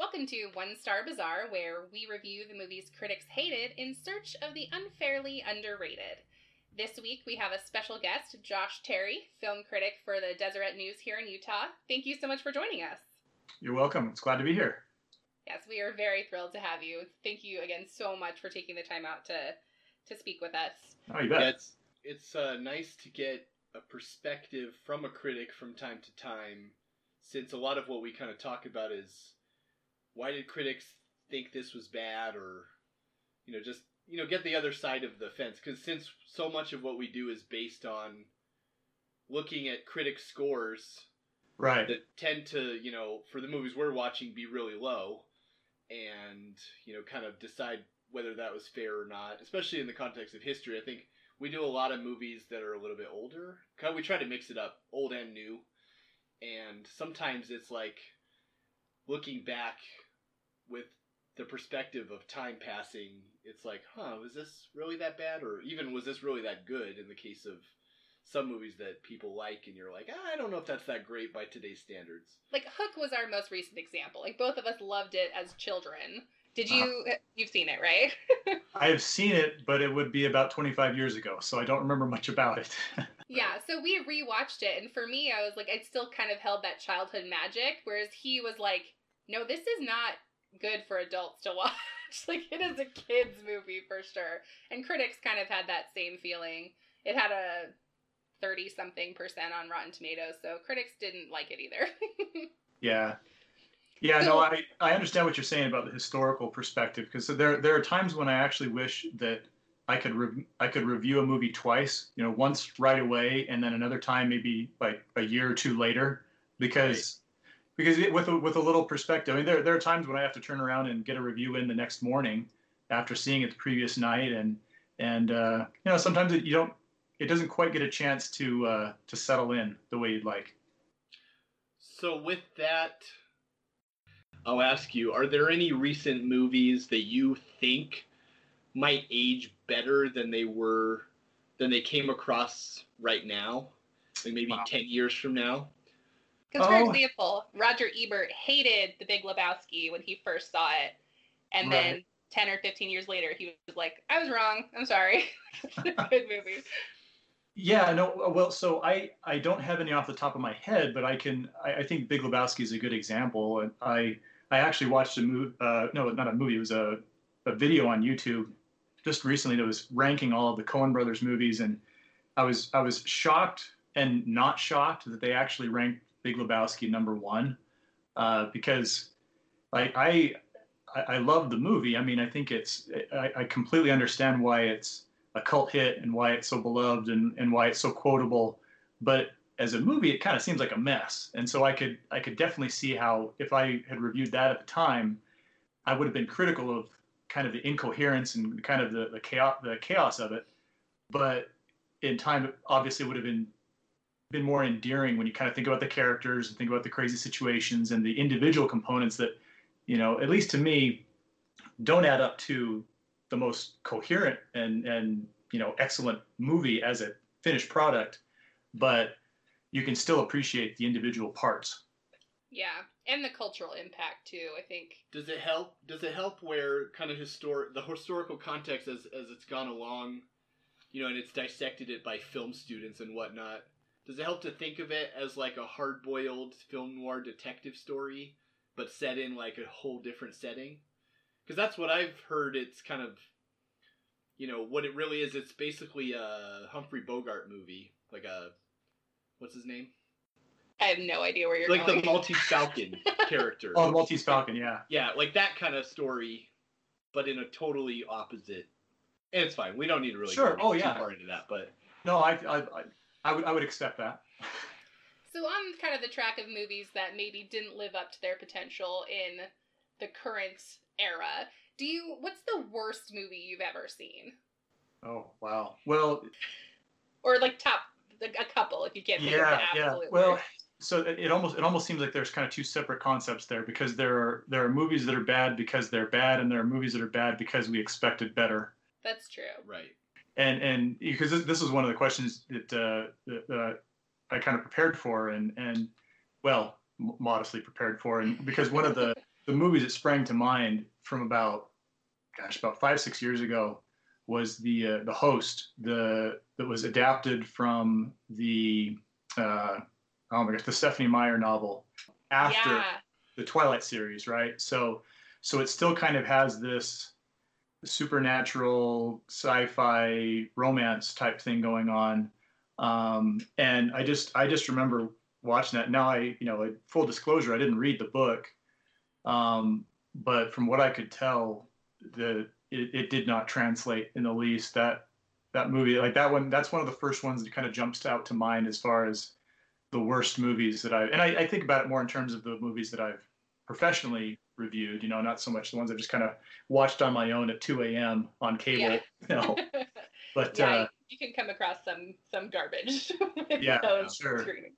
Welcome to One Star Bazaar, where we review the movies critics hated in search of the unfairly underrated. This week we have a special guest, Josh Terry, film critic for the Deseret News here in Utah. Thank you so much for joining us. You're welcome. It's glad to be here. Yes, we are very thrilled to have you. Thank you again so much for taking the time out to to speak with us. Oh, you bet. Yeah, it's it's uh, nice to get a perspective from a critic from time to time, since a lot of what we kind of talk about is why did critics think this was bad, or you know, just you know, get the other side of the fence. Because since so much of what we do is based on looking at critic scores Right. that tend to, you know, for the movies we're watching, be really low, and you know, kind of decide whether that was fair or not. Especially in the context of history, I think we do a lot of movies that are a little bit older. Kind of, we try to mix it up, old and new, and sometimes it's like looking back with the perspective of time passing. It's like, huh, was this really that bad, or even was this really that good? In the case of some movies that people like, and you're like, ah, I don't know if that's that great by today's standards. Like Hook was our most recent example. Like both of us loved it as children. Did you? You've seen it, right? I have seen it, but it would be about 25 years ago, so I don't remember much about it. Yeah, so we rewatched it, and for me, I was like, I still kind of held that childhood magic, whereas he was like, no, this is not good for adults to watch. like, it is a kid's movie for sure. And critics kind of had that same feeling. It had a 30 something percent on Rotten Tomatoes, so critics didn't like it either. yeah. Yeah, no, I, I understand what you're saying about the historical perspective because there there are times when I actually wish that I could re- I could review a movie twice, you know, once right away and then another time maybe like a year or two later because because it, with a, with a little perspective. I mean, there there are times when I have to turn around and get a review in the next morning after seeing it the previous night and and uh, you know sometimes it, you don't it doesn't quite get a chance to uh, to settle in the way you'd like. So with that, I'll ask you: Are there any recent movies that you think might age better than they were than they came across right now? Like maybe Wow. ten years from now. Because, for Oh. example, Roger Ebert hated The Big Lebowski when he first saw it, and then 10 or 15 years later, he was like, I was wrong. I'm sorry. Good movie. Yeah, no, well, so I I don't have any off the top of my head, but I can I, I think Big Lebowski is a good example. And I I actually watched a movie, uh, no, not a movie, it was a a video on YouTube just recently that was ranking all of the Coen Brothers movies, and I was I was shocked and not shocked that they actually ranked Big Lebowski number one, uh, because I I, I love the movie. I mean, I think it's I, I completely understand why it's a cult hit and why it's so beloved and, and why it's so quotable. But as a movie, it kind of seems like a mess. And so I could I could definitely see how if I had reviewed that at the time, I would have been critical of kind of the incoherence and kind of the, the chaos the chaos of it. But in time it obviously would have been been more endearing when you kind of think about the characters and think about the crazy situations and the individual components that, you know, at least to me, don't add up to the most coherent and and you know excellent movie as a finished product, but you can still appreciate the individual parts. Yeah. And the cultural impact, too, I think. Does it help? Does it help where kind of historic the historical context as as it's gone along, you know, and it's dissected it by film students and whatnot? Does it help to think of it as like a hard boiled film noir detective story, but set in like a whole different setting? Because that's what I've heard. It's kind of, you know, what it really is. It's basically a Humphrey Bogart movie, like a, what's his name? I have no idea where you're like going. the Maltese Falcon character. Oh, Maltese Falcon, yeah. Yeah, like that kind of story, but in a totally opposite. And it's fine. We don't need to really Sure. go Oh, too yeah. far into that, but No, I I I, I would I would accept that. So on kind of the track of movies that maybe didn't live up to their potential in the current era, do you what's the worst movie you've ever seen? Oh wow. Well, Or like top a couple if you can't think of yeah, the yeah. Well, worst. so it, it almost it almost seems like there's kind of two separate concepts there because there are there are movies that are bad because they're bad and there are movies that are bad because we expected better. That's true. right. And and because this, this was one of the questions that uh, that, uh, I kind of prepared for and and well modestly prepared for and because one of the the movies that sprang to mind from about, gosh, about five six years ago was the uh, the host the that was adapted from the uh, oh my gosh the Stephenie Meyer novel after yeah. the Twilight series, right? So so it still kind of has this supernatural sci-fi romance type thing going on. Um, and I just I just remember watching that. Now I you know full disclosure I didn't read the book, um, but from what I could tell, the it, it did not translate in the least. That that movie like that one that's one of the first ones that kind of jumps out to mind as far as the worst movies that I and I, I think about it more in terms of the movies that I've professionally reviewed. You know, not so much the ones I just kind of watched on my own at 2 a.m. on cable. Yeah. You know, but yeah, uh, you can come across some some garbage. Yeah, sure. screenings.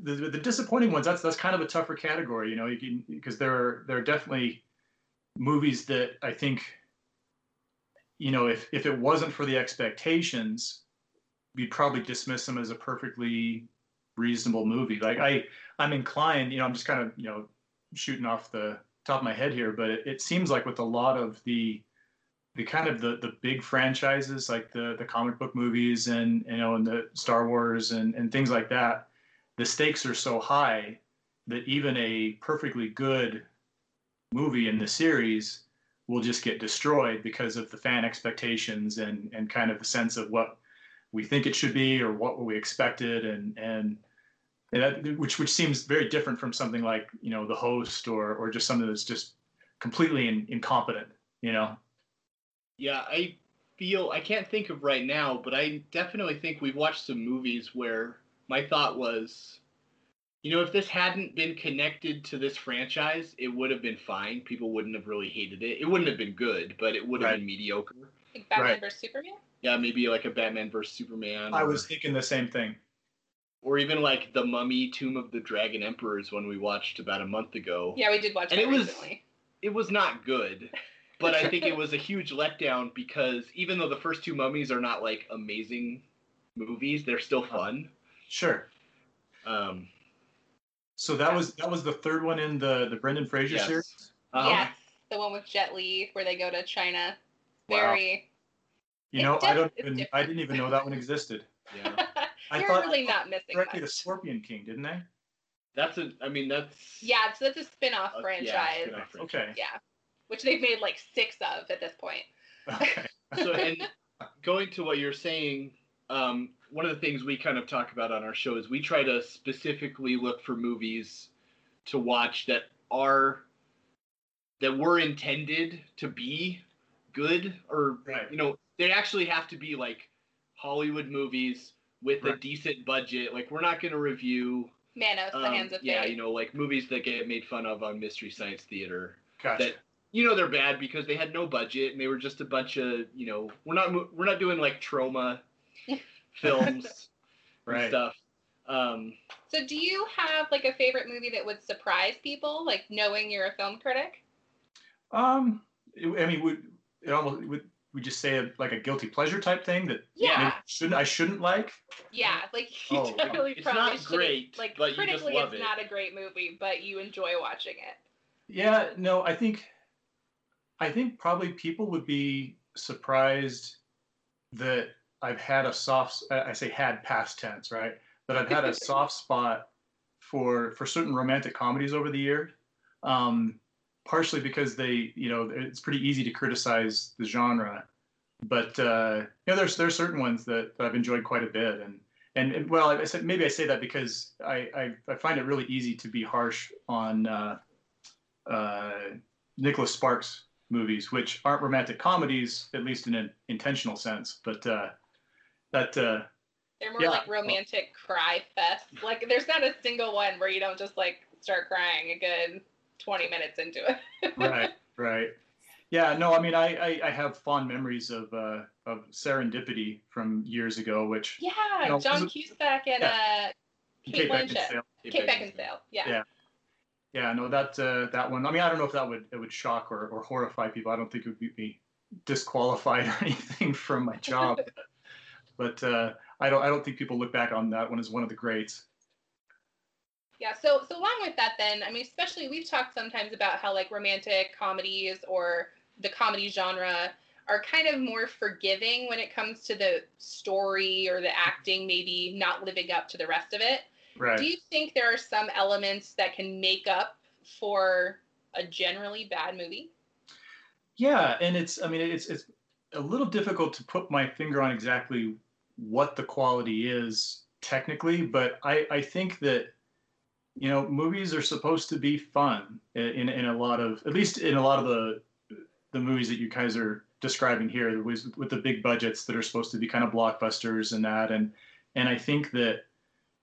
the, the disappointing ones that's that's kind of a tougher category. You know, you can because there are there are definitely movies that I think you know if if it wasn't for the expectations, you'd probably dismiss them as a perfectly reasonable movie. Like I I'm inclined, you know, I'm just kind of you know shooting off the top of my head here, but it, it seems like with a lot of the the kind of the the big franchises like the the comic book movies and you know and the Star Wars and and things like that, the stakes are so high that even a perfectly good movie in the series will just get destroyed because of the fan expectations and and kind of the sense of what we think it should be or what we expected and and and that, which which seems very different from something like you know the host or or just something that's just completely in, incompetent you know Yeah, I feel I can't think of right now, but I definitely think we've watched some movies where my thought was, you know, if this hadn't been connected to this franchise, it would have been fine. People wouldn't have really hated it. It wouldn't have been good, but it would have Right. been mediocre. Like Batman Right. vs Superman. Yeah, maybe like a Batman vs Superman. i or- was thinking the same thing or even like the Mummy Tomb of the Dragon Emperors when we watched about a month ago. Yeah, we did watch And that it was- recently. It was not good, but I think it was a huge letdown because even though the first two Mummies are not like amazing movies, they're still fun. sure Um, so that was that was the third one in the the brendan fraser yes. series Uh-huh. yes, the one with Jet Li where they go to China. Wow. Very. you know i don't it's even, i didn't even know that one existed Yeah. I You're thought- really I thought not missing directly to scorpion king didn't they That's a. I mean, that's. Yeah, so that's a spin-off uh, yeah, franchise. spin-off franchise. okay Yeah. Which they've made like six of at this point. okay so and going to what you're saying um, one of the things we kind of talk about on our show is we try to specifically look for movies to watch that are that were intended to be good or Right. you know they actually have to be like hollywood movies with a decent budget. Like we're not going to review Manos, The um, Hands of Fate. yeah you know like movies that get made fun of on mystery science theater gotcha. that you know they're bad because they had no budget and they were just a bunch of you know we're not we're not doing like Troma films and right stuff. Um So do you have like a favorite movie that would surprise people, like knowing you're a film critic? um it- i mean would it almost would we just say a, like a guilty pleasure type thing that Yeah. shouldn't i shouldn't like Yeah, like you Oh, totally it's probably not great, Like but you just critically, love it's it. not a great movie, but you enjoy watching it. Yeah, no, I think I think probably people would be surprised that I've had a soft I say had past tense, right? That I've had a soft spot for for certain romantic comedies over the years. Um partially because they, you know, it's pretty easy to criticize the genre. But uh, you know, there's there's certain ones that, that I've enjoyed quite a bit, and and, and well, I said maybe I say that because I, I I find it really easy to be harsh on uh, uh, Nicholas Sparks movies, which aren't romantic comedies, at least in an intentional sense. But uh, that uh, They're more Yeah. like romantic cry fest. Like there's not a single one where you don't just like start crying a good 20 minutes into it. right, right, yeah. No, I mean, I I, I have fond memories of uh, of Serendipity from years ago, which Yeah, No, John was Cusack and uh, Kate Blanchett. Beckinsale. Kate Beckinsale. Yeah. Yeah. Yeah, no, that uh, that one. I mean, I don't know if that would it would shock or, or horrify people. I don't think it would be disqualified or anything from my job. but uh, I don't I don't think people look back on that one as one of the greats. Yeah, so so along with that then, I mean especially we've talked sometimes about how like romantic comedies or the comedy genre are kind of more forgiving when it comes to the story or the acting maybe not living up to the rest of it. Right. Do you think there are some elements that can make up for a generally bad movie? Yeah, and it's I mean it's it's a little difficult to put my finger on exactly what the quality is technically, but I I think that you know movies are supposed to be fun in in a lot of at least in a lot of the the movies that you guys are describing here with with the big budgets that are supposed to be kind of blockbusters and that. And and I think that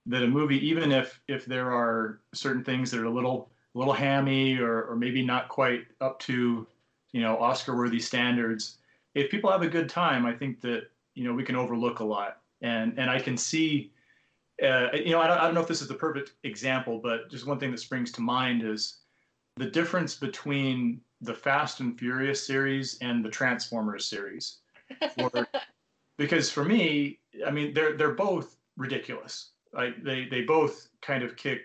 that a movie even if if there are certain things that are a little a little hammy or or maybe not quite up to you know Oscar worthy standards if people have a good time I think that you know we can overlook a lot. And and I can see uh, you know I don't, I don't know if this is the perfect example but just one thing that springs to mind is the difference between the Fast and Furious series and the Transformers series. Because for me, I mean, they're they're both ridiculous. Like they they both kind of kick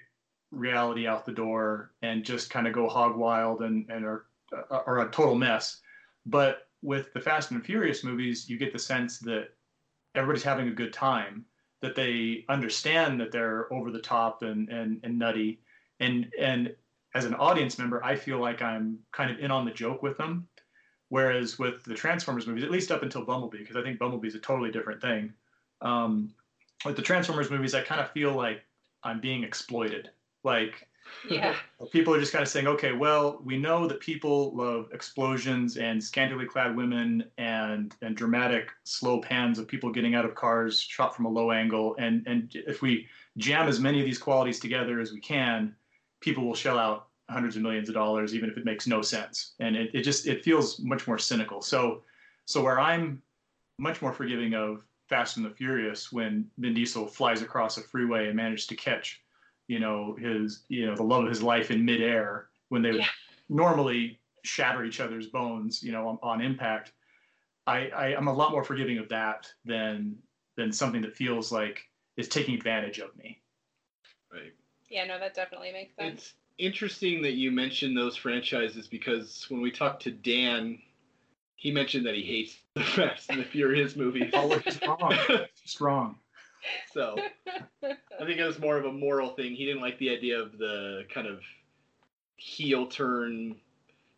reality out the door and just kind of go hog wild and and are are a total mess. But with the Fast and Furious movies, you get the sense that everybody's having a good time, that they understand that they're over the top and and, and nutty, and and as an audience member, I feel like I'm kind of in on the joke with them. Whereas with the Transformers movies, at least up until Bumblebee, because I think Bumblebee is a totally different thing. Um, with the Transformers movies, I kind of feel like I'm being exploited. Like, yeah. people are just kind of saying, okay, well, we know that people love explosions and scantily clad women and and dramatic slow pans of people getting out of cars shot from a low angle. And and if we jam as many of these qualities together as we can, people will shell out hundreds of millions of dollars even if it makes no sense and it, it just it feels much more cynical so so where i'm much more forgiving of fast and the furious when vin diesel flies across a freeway and manages to catch you know his you know the love of his life in midair when they would Yeah. normally shatter each other's bones you know on, on impact I, I i'm a lot more forgiving of that than than something that feels like is taking advantage of me Right. Yeah, no, that definitely makes sense. It's interesting that you mentioned those franchises because when we talked to Dan, he mentioned that he hates the Fast and the Furious movies. it's wrong it's just wrong so I think it was more of a moral thing. He didn't like the idea of the kind of heel turn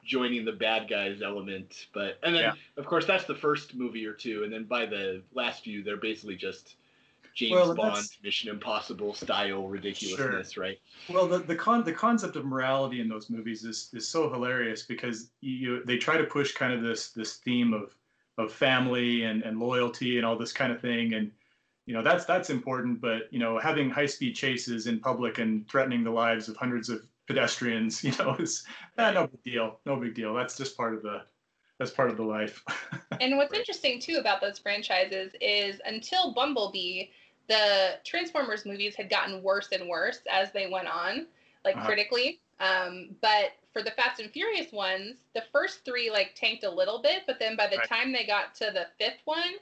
joining the bad guys element. But and then Yeah. of course that's the first movie or two, and then by the last few they're basically just James Well, Bond, that's- Mission Impossible style ridiculousness, right? Well, the the con the concept of morality in those movies is is so hilarious because you they try to push kind of this this theme of of family and and loyalty and all this kind of thing and you know that's that's important but you know having high speed chases in public and threatening the lives of hundreds of pedestrians you know is eh, no big deal no big deal that's just part of the that's part of the life And what's interesting too about those franchises is until Bumblebee, the Transformers movies had gotten worse and worse as they went on, like Uh-huh. critically. Um, but for the Fast and Furious ones, the first three like tanked a little bit, but then by the Right. time they got to the fifth one,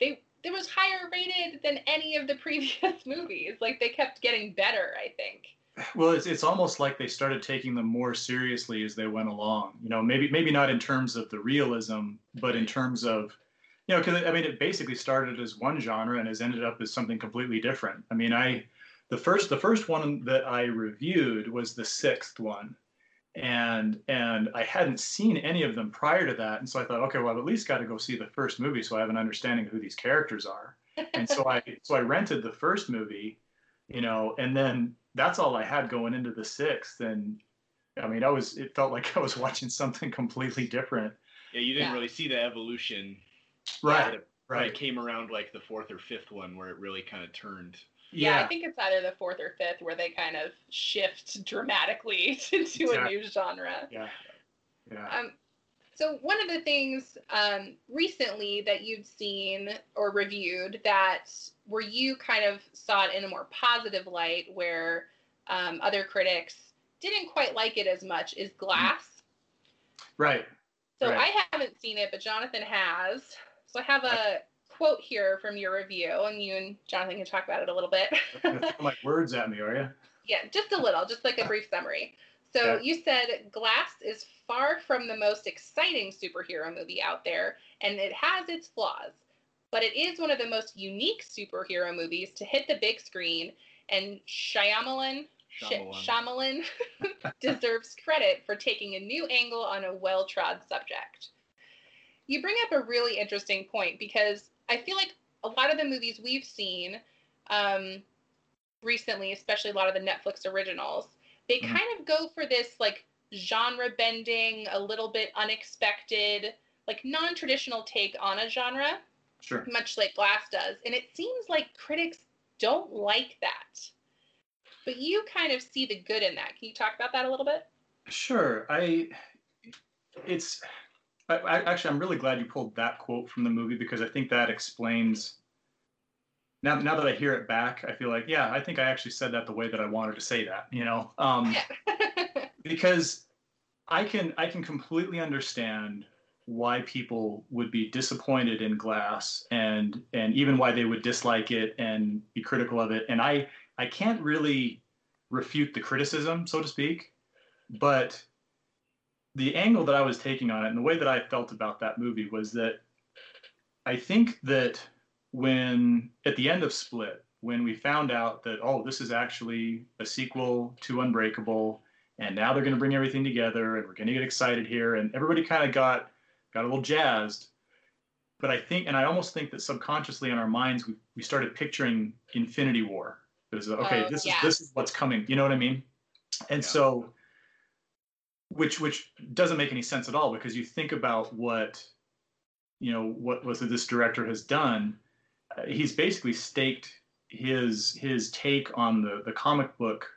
they it was higher rated than any of the previous movies. Like they kept getting better, I think. Well, it's it's almost like they started taking them more seriously as they went along. You know, maybe maybe not in terms of the realism, but in terms of, you know, because I mean, it basically started as one genre and has ended up as something completely different. I mean, I the first the first one that I reviewed was the sixth one, and and I hadn't seen any of them prior to that, and so I thought, okay, well, I've at least got to go see the first movie so I have an understanding of who these characters are. and so I so I rented the first movie, you know, and then that's all I had going into the sixth, and I mean, I was it felt like I was watching something completely different. Yeah, you didn't Yeah. really see the evolution. Right, But it right. came around like the fourth or fifth one where it really kind of turned. Yeah, I think it's either the fourth or fifth where they kind of shift dramatically into a new genre. yeah, yeah. Um, so one of the things um, recently that you've seen or reviewed that where you kind of saw it in a more positive light, where um, other critics didn't quite like it as much, is Glass. Right. So Right. I haven't seen it, but Jonathan has. So I have a quote here from your review, and you and Jonathan can talk about it a little bit. Like words at me, are you? Yeah, just a little, just like a brief summary. So you said Glass is far from the most exciting superhero movie out there, and it has its flaws. But it is one of the most unique superhero movies to hit the big screen, and Shyamalan, Sh- Shyamalan. Shyamalan deserves credit for taking a new angle on a well-trod subject. You bring up a really interesting point because I feel like a lot of the movies we've seen um, recently, especially a lot of the Netflix originals, they Mhm. kind of go for this like genre bending, a little bit unexpected, like non traditional take on a genre, Sure. much like Glass does. And it seems like critics don't like that. But you kind of see the good in that. Can you talk about that a little bit? Sure. I. It's. I, I, actually, I'm really glad you pulled that quote from the movie because I think that explains. Now, now that I hear it back, I feel like, yeah, I think I actually said that the way that I wanted to say that. You know, um, because I can I can completely understand why people would be disappointed in Glass and and even why they would dislike it and be critical of it. And I I can't really refute the criticism, so to speak, but the angle that I was taking on it and the way that I felt about that movie was that I think that when at the end of Split, when we found out that oh, this is actually a sequel to Unbreakable, and now they're going to bring everything together, and we're going to get excited here, and everybody kind of got got a little jazzed. But I think, and I almost think that subconsciously in our minds, we, we started picturing Infinity War. It was okay, Oh, this yeah. is this is what's coming. You know what I mean? And Yeah. so, which which doesn't make any sense at all because you think about what you know what was this director has done. Uh, he's basically staked his his take on the the comic book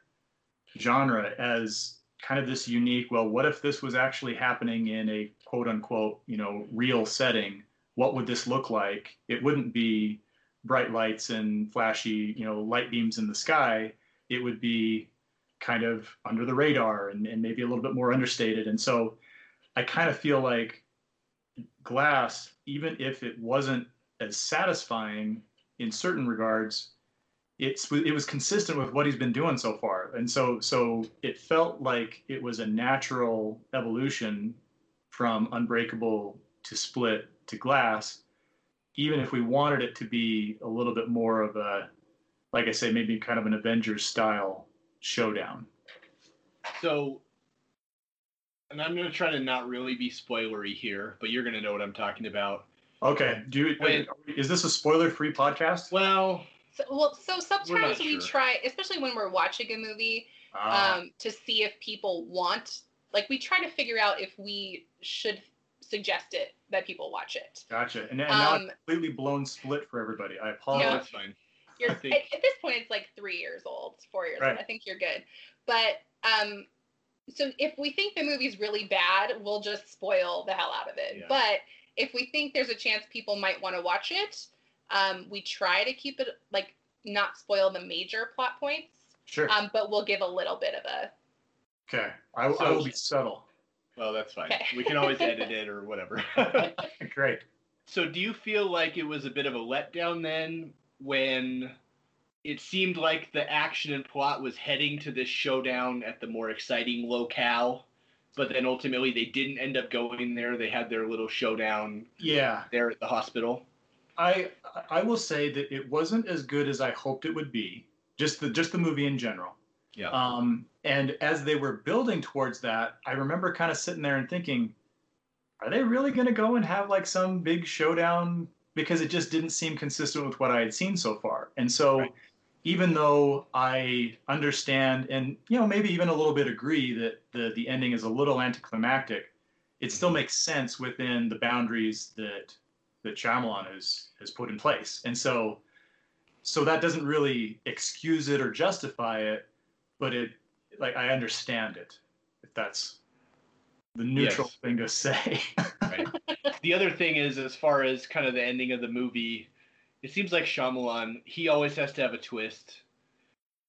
genre as kind of this unique well what if this was actually happening in a quote unquote you know real setting? What would this look like? It wouldn't be bright lights and flashy you know light beams in the sky. It would be kind of under the radar and, and maybe a little bit more understated. And so i kind of feel like glass even if it wasn't as satisfying in certain regards it's it was consistent with what he's been doing so far. And so so it felt like it was a natural evolution from unbreakable to split to glass even if we wanted it to be a little bit more of a like i say maybe kind of an avengers style showdown So, and I'm going to try to not really be spoilery here, but you're going to know what I'm talking about. okay do you Wait. is this a spoiler free podcast Well, So, well, so sometimes we sure. try, especially when we're watching a movie, Ah, um, to see if people want, like, we try to figure out if we should suggest it that people watch it. gotcha and, and now um, i've completely blown split for everybody i apologize that's fine. You're think- at, at this point, it's like three years old, four years old. I think you're good. But um, so if we think the movie's really bad, we'll just spoil the hell out of it. Yeah. But if we think there's a chance people might want to watch it, um, we try to keep it like not spoil the major plot points. sure Um, but we'll give a little bit of a okay I, I will be subtle Well, that's fine. Okay. We can always edit it or whatever. great so, do you feel like it was a bit of a letdown then when it seemed like the action and plot was heading to this showdown at the more exciting locale, but then ultimately they didn't end up going there? They had their little showdown yeah there at the hospital. I I will say that it wasn't as good as I hoped it would be. Just the just the movie in general. Yeah. Um, and as they were building towards that, I remember kind of sitting there and thinking, are they really going to go and have like some big showdown? Because it just didn't seem consistent with what I had seen so far. And so, Right. even though I understand and you know maybe even a little bit agree that the the ending is a little anticlimactic, it still mm-hmm. makes sense within the boundaries that that Shyamalan has has put in place. And so so that doesn't really excuse it or justify it, but it like I understand it if that's the neutral Yes. thing to say. Right. The other thing is, as far as kind of the ending of the movie, it seems like Shyamalan he always has to have a twist,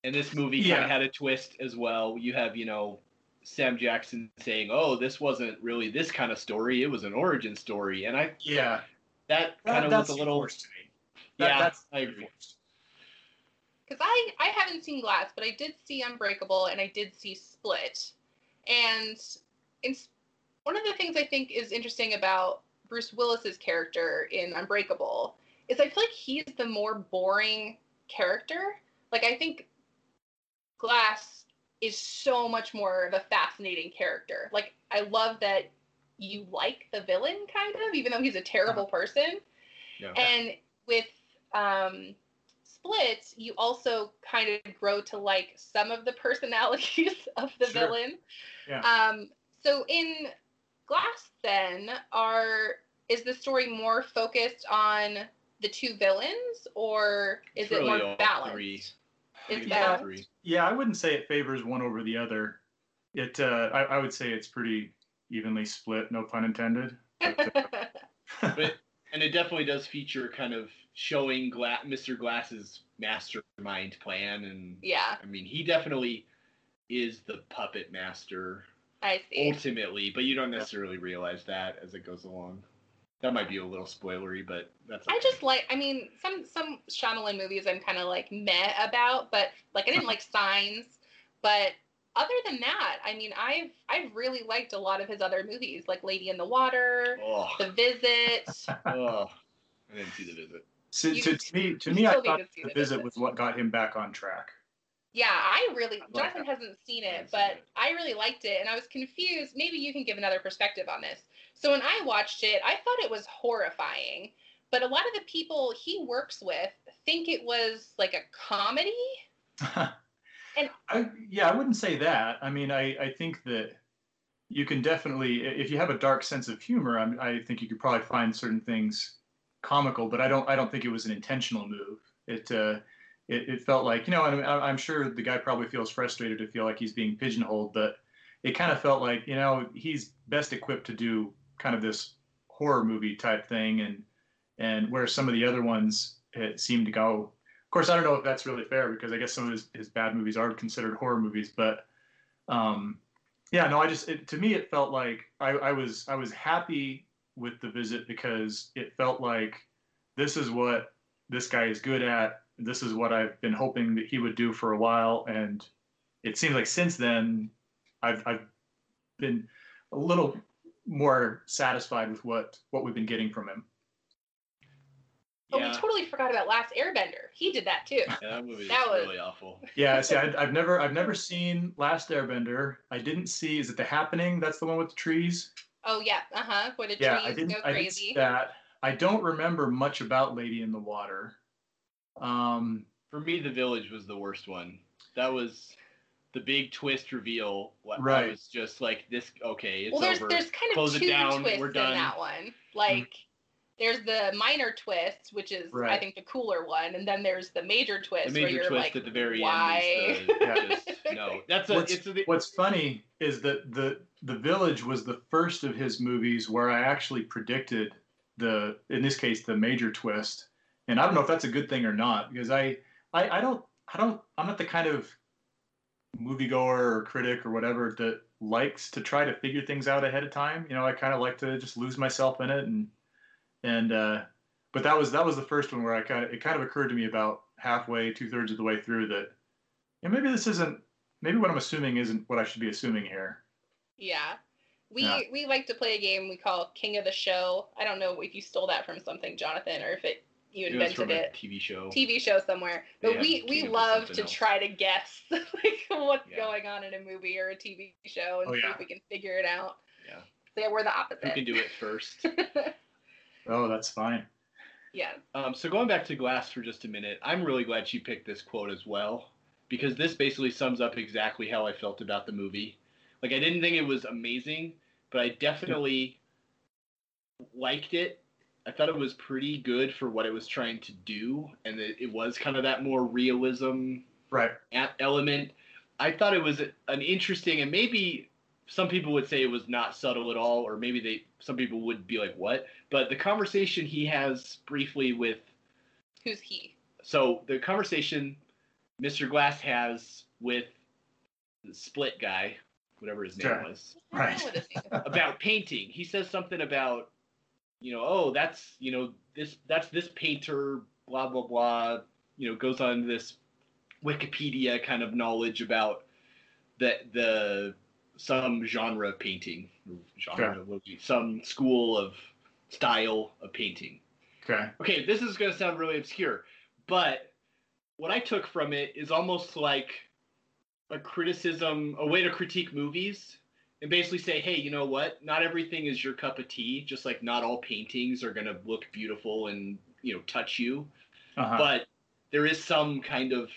and this movie kind of had a twist as well. You have you know Sam Jackson saying, "Oh, this wasn't really this kind of story; it was an origin story," and I yeah, that that, kind of was a little forced to me. That- yeah. that's I agree. because I I haven't seen Glass, but I did see Unbreakable and I did see Split, and it's one of the things I think is interesting about Bruce Willis's character in Unbreakable is I feel like he's the more boring character. Like I think Glass is so much more of a fascinating character. Like I love that you like the villain kind of, even though he's a terrible Uh-huh. person. Yeah. And with um, Split, you also kind of grow to like some of the personalities of the Sure. villain. Yeah. Um, so in Glass, then, are is the story more focused on the two villains, or is It's it really more all balanced? three. Is It's all three. Yeah, I wouldn't say it favors one over the other. It, uh, I, I would say it's pretty evenly split, no pun intended. But, uh, But and it definitely does feature kind of showing Gla- Mr. Glass's mastermind plan, and yeah, I mean he definitely is the puppet master I see. ultimately, but you don't necessarily realize that as it goes along. That might be a little spoilery, but that's. I just like, I mean, some some Shyamalan movies I'm kind of like meh about, but like I didn't like Signs, but other than that, I mean, I've I've really liked a lot of his other movies, like Lady in the Water, Oh, The Visit. oh, I didn't see the visit. so, You- so to me, to me, I thought to the The visit Visit. was what got him back on track. Yeah, I really like Jonathan that. hasn't seen it, seen but it. I really liked it, and I was confused. Maybe you can give another perspective on this. So when I watched it, I thought it was horrifying, but a lot of the people he works with think it was like a comedy. And- I, yeah, I wouldn't say that. I mean, I, I think that you can definitely, if you have a dark sense of humor, I'm, I think you could probably find certain things comical, but I don't, I don't think it was an intentional move. It, uh, it, it felt like, you know, and I'm, I'm sure the guy probably feels frustrated to feel like he's being pigeonholed, but it kind of felt like, you know, he's best equipped to do kind of this horror movie type thing, and and where some of the other ones it seemed to go of course, I don't know if that's really fair because I guess some of his, his bad movies are considered horror movies. But um, yeah, no, I just it, to me it felt like I, I was I was happy with the visit because it felt like this is what this guy is good at. This is what I've been hoping that he would do for a while, and it seems like since then I've I've been a little more satisfied with what what we've been getting from him. Oh, Yeah, we totally forgot about Last Airbender. He did that too. yeah, that movie That is was- really awful. Yeah, see, I, I've never, I've never seen Last Airbender. I didn't see. Is it The Happening? That's the one with the trees. Oh yeah, uh huh. Where the Yeah, I didn't, go I didn't see that. I don't remember much about Lady in the Water. Um, For me, The Village was the worst one. That was the big twist reveal. What I Right. was just like this. Okay, it's well, there's over. there's kind of Close it two down, twists we're in that one. Like there's the minor twist, which is I think the cooler one, and then there's the major twist the where major you're twist like, at the very why? end is the, Yeah. no. That's a What's- it's a, what's funny is that the the Village was the first of his movies where I actually predicted the, in this case, the major twist. And I don't know if that's a good thing or not because I, I, I don't, I don't, I'm not the kind of moviegoer or critic or whatever that likes to try to figure things out ahead of time. You know, I kind of like to just lose myself in it and and uh, but that was that was the first one where I kind of it kind of occurred to me about halfway, two thirds of the way through that yeah, maybe this isn't maybe what I'm assuming isn't what I should be assuming here. Yeah. We Yeah. we like to play a game we call King of the Show. I don't know if you stole that from something, Jonathan, or if it you it was from invented a it. TV show. TV show somewhere. But had we we love to else. try to guess like what's Yeah. going on in a movie or a TV show and Oh, see yeah. if we can figure it out. Yeah. So yeah, we're the opposite. Who can do it first? Oh, that's fine. yeah. Um, so going back to Glass for just a minute, I'm really glad she picked this quote as well because this basically sums up exactly how I felt about the movie. Like I didn't think it was amazing, but I definitely liked it. I thought it was pretty good for what it was trying to do, and it, it was kind of that more realism Right. a- element. I thought it was an interesting, and maybe some people would say it was not subtle at all, or maybe they some people would be like, "What?" But the conversation he has briefly with Who's he? so the conversation Mr. Glass has with the split guy, whatever his name Sure. was, Right. know what his name is. about painting. He says something about, you know, oh, that's you know this that's this painter, blah blah blah. You know, goes on this Wikipedia kind of knowledge about the the some genre of painting, genre, sure. some school of style of painting. Okay. Okay, this is going to sound really obscure, but what I took from it is almost like a criticism, a way to critique movies and basically say, hey, you know what? Not everything is your cup of tea. Just like not all paintings are going to look beautiful and you know touch you, uh-huh. but there is some kind of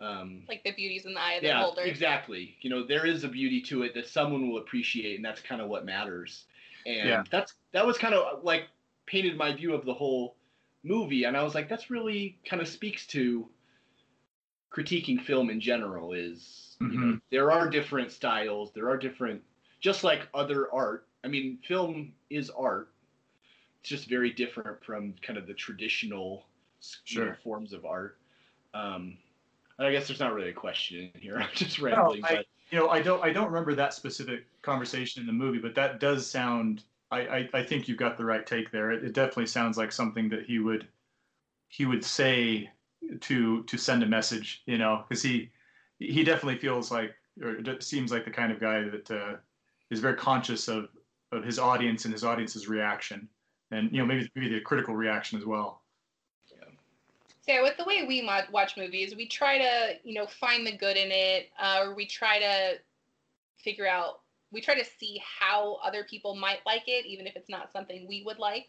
um, like the beauty's in the eye of the yeah, beholder. exactly. You know, there is a beauty to it that someone will appreciate, and that's kind of what matters. And yeah. that's that was kind of like painted my view of the whole movie, and I was like, that's really kind of speaks to critiquing film in general. Is mm-hmm. you know, mm-hmm. there are different styles, there are different, just like other art. I mean, film is art. It's just very different from kind of the traditional sure. you know, forms of art. Um, I guess there's not really a question in here. I'm just rambling. No, I, but you know, I don't I don't remember that specific conversation in the movie, but that does sound. I I, I think you've got the right take there. It, it definitely sounds like something that he would he would say to to send a message. You know, because he he definitely feels like or seems like the kind of guy that uh, is very conscious of of his audience and his audience's reaction, and you know maybe maybe the critical reaction as well. Yeah. With the way we watch movies, we try to, you know, find the good in it, uh, or we try to figure out, we try to see how other people might like it, even if it's not something we would like.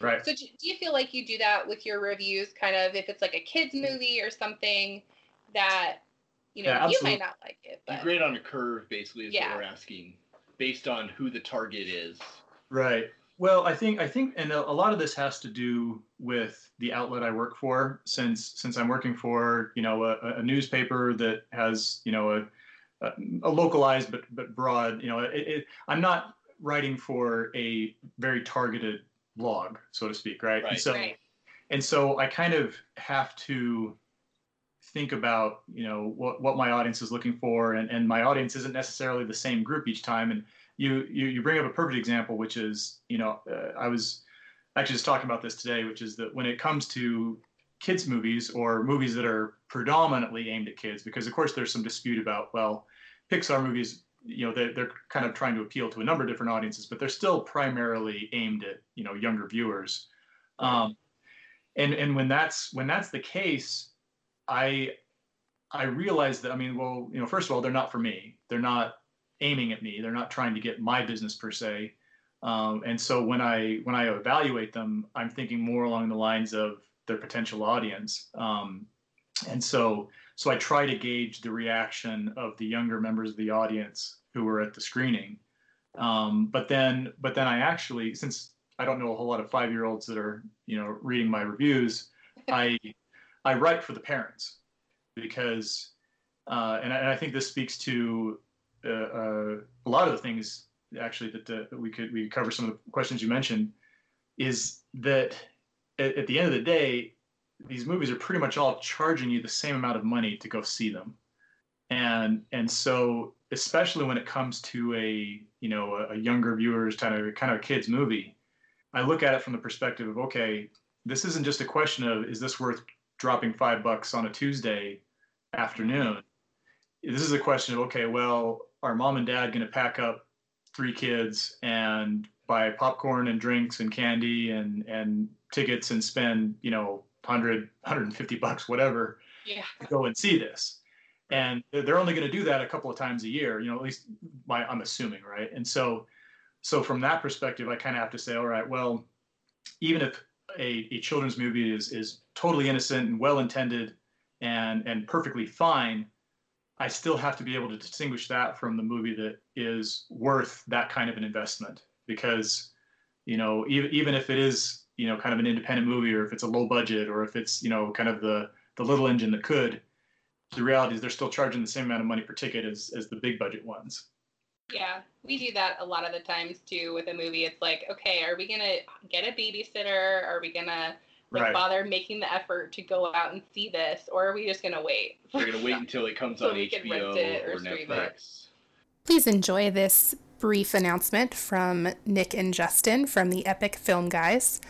Right. So do, do you feel like you do that with your reviews, kind of, if it's like a kids mm-hmm. movie or something that, you know, yeah, you might not like it, but you grade on a curve, basically, is yeah. what we're asking, based on who the target is. Right. Well, I think I think, and a, a, lot of this has to do with the outlet I work for. Since since I'm working for you know a, a newspaper that has you know a, a, a localized but but broad. You know, it, it, I'm not writing for a very targeted blog, so to speak, right? right. And so right. and so I kind of have to think about you know what what my audience is looking for, and and my audience isn't necessarily the same group each time, and you, you you bring up a perfect example, which is you know uh, I was actually just talking about this today, which is that when it comes to kids movies or movies that are predominantly aimed at kids, because of course there's some dispute about well, Pixar movies you know they're, they're kind of trying to appeal to a number of different audiences, but they're still primarily aimed at you know younger viewers. Um, and and when that's when that's the case, I I realize that I mean well you know first of all they're not for me. They're not aiming at me. They're not trying to get my business per se. Um, and so when I when I evaluate them, I'm thinking more along the lines of their potential audience. Um, and so so I try to gauge the reaction of the younger members of the audience who were at the screening. Um, but then but then I actually since I don't know a whole lot of five year olds that are you know reading my reviews, I I write for the parents because uh, and, I, and I think this speaks to uh, uh, a lot of the things actually that, uh, that we could we could cover some of the questions you mentioned is that at, at, the end of the day these movies are pretty much all charging you the same amount of money to go see them. And and so especially when it comes to a you know a, a younger viewers kind of kind of a kids movie i look at it from the perspective of okay this isn't just a question of is this worth dropping five bucks on a tuesday afternoon? This is a question of okay well are mom and dad going to pack up three kids and buy popcorn and drinks and candy and and tickets and spend you know 100 150 bucks whatever yeah. to go and see this. And they're only going to do that a couple of times a year you know at least my, i'm assuming right? And so so from that perspective i kind of have to say all right well even if a, a children's movie is is totally innocent and well intended and and perfectly fine I still have to be able to distinguish that from the movie that is worth that kind of an investment. Because you know even, even if it is you know kind of an independent movie or if it's a low budget or if it's you know kind of the the little engine that could the reality is they're still charging the same amount of money per ticket as as the big budget ones yeah we do that a lot of the times too with a movie it's like okay are we gonna get a babysitter are we gonna like right. bother making the effort to go out and see this, or are we just gonna wait? We're gonna wait until it comes so on HBO or, or Netflix. Please enjoy this brief announcement from Nick and Justin from the Epic Film Guys,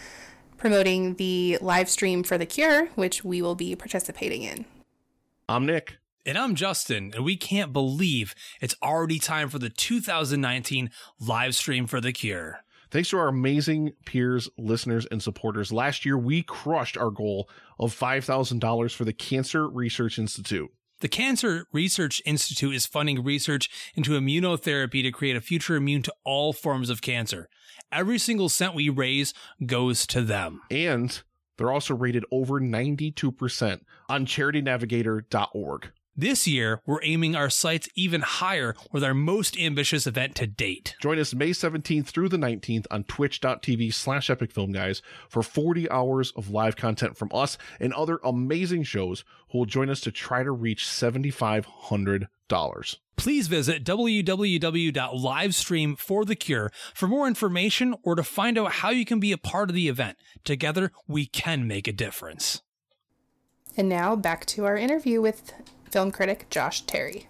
promoting the live stream for The Cure, which we will be participating in. I'm Nick. And I'm Justin, and we can't believe it's already time for the 2019 live stream for The Cure. Thanks to our amazing peers, listeners, and supporters, last year we crushed our goal of $5,000 for the Cancer Research Institute. The Cancer Research Institute is funding research into immunotherapy to create a future immune to all forms of cancer. Every single cent we raise goes to them. And they're also rated over 92% on charitynavigator.org. This year, we're aiming our sights even higher with our most ambitious event to date. Join us May 17th through the 19th on twitch.tv slash epic film guys for 40 hours of live content from us and other amazing shows who will join us to try to reach $7,500. Please visit www.livestreamforthecure for more information or to find out how you can be a part of the event. Together, we can make a difference. And now back to our interview with film critic Josh Terry.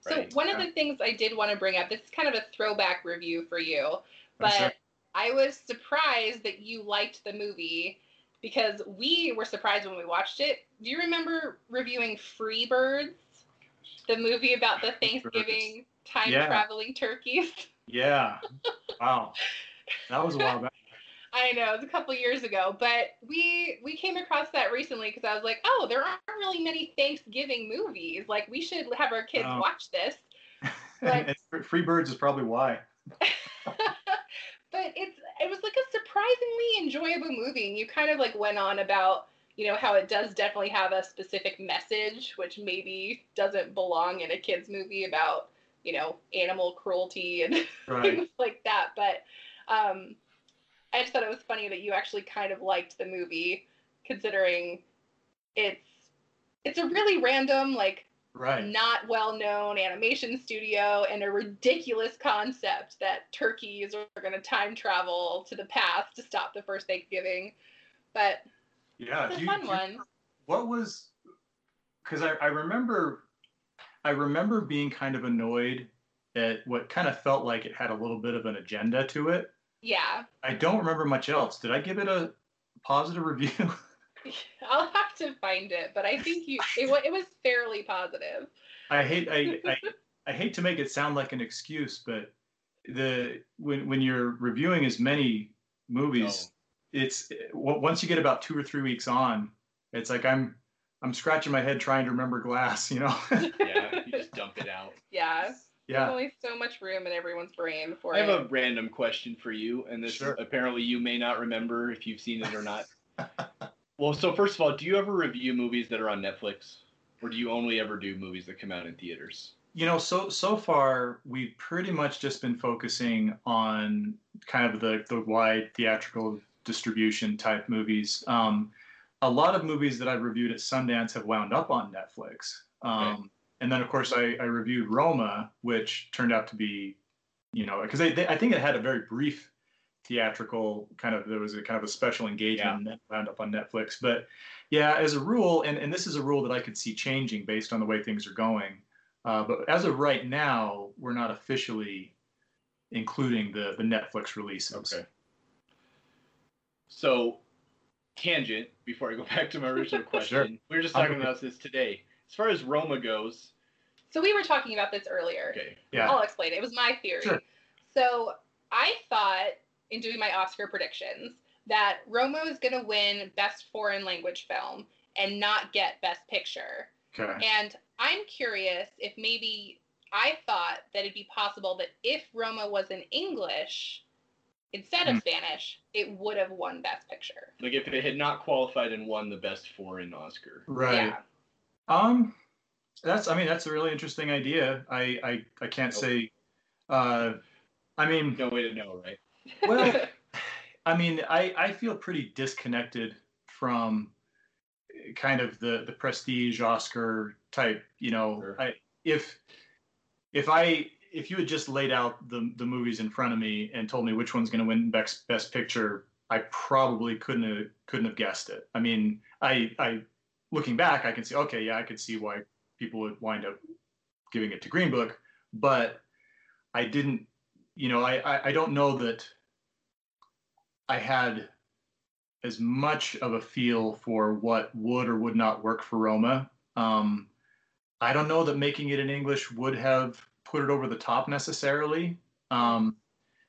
So Right. one of the things I did want to bring up, this is kind of a throwback review for you, but sure. I was surprised that you liked the movie because we were surprised when we watched it. Do you remember reviewing Free Birds, the movie about the Thanksgiving time Yeah. traveling turkeys? Yeah. Wow. That was a while back. I know it's a couple years ago, but we we came across that recently because I was like, oh, there aren't really many Thanksgiving movies. Like we should have our kids Oh. watch this. Fr- Free Birds is probably why. but it's it was like a surprisingly enjoyable movie and you kind of like went on about you know how it does definitely have a specific message which maybe doesn't belong in a kids movie about you know animal cruelty and Right. things like that but um i just thought it was funny that you actually kind of liked the movie considering it's it's a really random like Right. not well known animation studio and a ridiculous concept that turkeys are going to time travel to the past to stop the first Thanksgiving. But Yeah. it's a you- fun you- one. What was? Because I, I remember, I remember being kind of annoyed at what kind of felt like it had a little bit of an agenda to it. Yeah, I don't remember much else. Did I give it a positive review? I'll have to find it, but I think you it, it was fairly positive. I hate I, I I hate to make it sound like an excuse, but the when when you're reviewing as many movies, oh. it's once you get about two or three weeks on, it's like I'm I'm scratching my head trying to remember glass, you know? yeah, you just dump it out. Yeah, there's yeah. only so much room in everyone's brain for I have it. a random question for you, and this Sure. apparently you may not remember if you've seen it or not. well, so first of all, do you ever review movies that are on Netflix, or do you only ever do movies that come out in theaters? You know, so so far we've pretty much just been focusing on kind of the the wide theatrical distribution type movies. Um, a lot of movies that I've reviewed at Sundance have wound up on Netflix. Um, And then of course I, I reviewed Roma, which turned out to be, you know, because I think it had a very brief theatrical kind of there was a kind of a special engagement that wound up on Netflix. But yeah, as a rule, and, and this is a rule that I could see changing based on the way things are going. Uh, but as of right now, we're not officially including the the Netflix releases. Okay. So, tangent. Before I go back to my original question, we were just talking about this today. As far as Roma goes, so we were talking about this earlier. okay, Yeah. I'll explain. It was my theory. Sure. So I thought in doing my Oscar predictions that Roma was going to win Best Foreign Language Film and not get Best Picture. Okay. And I'm curious if maybe I thought that it'd be possible that if Roma was in English instead of hmm. Spanish, it would have won Best Picture. like if it had not qualified and won the best foreign Oscar. Right. Yeah. Um, that's I mean that's a really interesting idea. I I, I can't say. Uh, I mean, No way to know, right? well, I mean, I I feel pretty disconnected from kind of the the prestige Oscar type. You know, Sure. I if if I if you had just laid out the the movies in front of me and told me which one's going to win best best picture, I probably couldn't have couldn't have guessed it. I mean, I I looking back, I can see okay, yeah, I could see why people would wind up giving it to Green Book, but I didn't. You know, I I, I don't know that I had as much of a feel for what would or would not work for Roma. Um, I don't know that making it in English would have put it over the top necessarily. Um,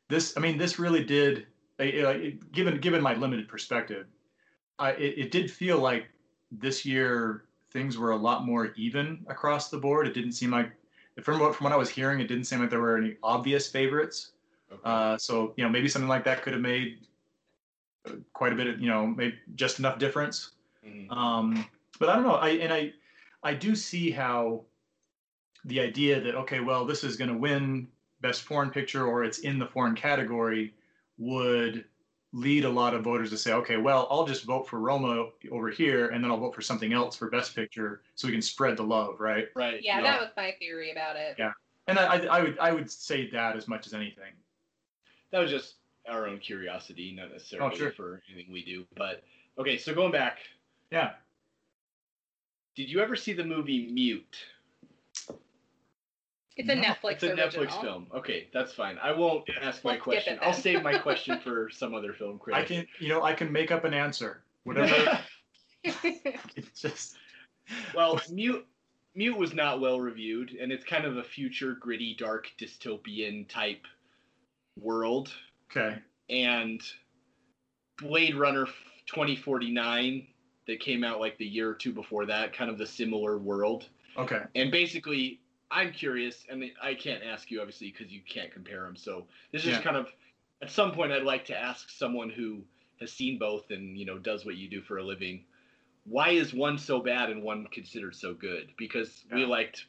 this, I mean, this really did. Uh, given given my limited perspective, I, it, it did feel like this year things were a lot more even across the board. It didn't seem like, from what from what I was hearing, it didn't seem like there were any obvious favorites. Okay. Uh, so you know, maybe something like that could have made quite a bit of you know, made just enough difference. Mhm. Um, but I don't know. I and I I do see how the idea that okay, well, this is going to win best foreign picture or it's in the foreign category would lead a lot of voters to say, okay, well, I'll just vote for Roma over here, and then I'll vote for something else for best picture, so we can spread the love, right? Right. Yeah, that was my theory about it. Yeah. And I, I, I would I would say that as much as anything. that was just our own curiosity, not necessarily Oh, sure. for anything we do. But okay, so going back, Yeah. did you ever see the movie Mute? It's a No, Netflix It's a original. Netflix film. Okay, that's fine. I won't ask my Let's question. I'll save my question for some other film critic. I can you know I can make up an answer. Whatever. it's just well, Mute Mute was not well reviewed, and it's kind of a future gritty, dark, dystopian type world. okay. And Blade Runner 2049 that came out like the year or two before that, kind of the similar world. Okay. And basically, I'm curious, and I can't ask you obviously because you can't compare them. So this is Yeah. kind of at some point I'd like to ask someone who has seen both and you know does what you do for a living. Why is one so bad and one considered so good? Because we liked,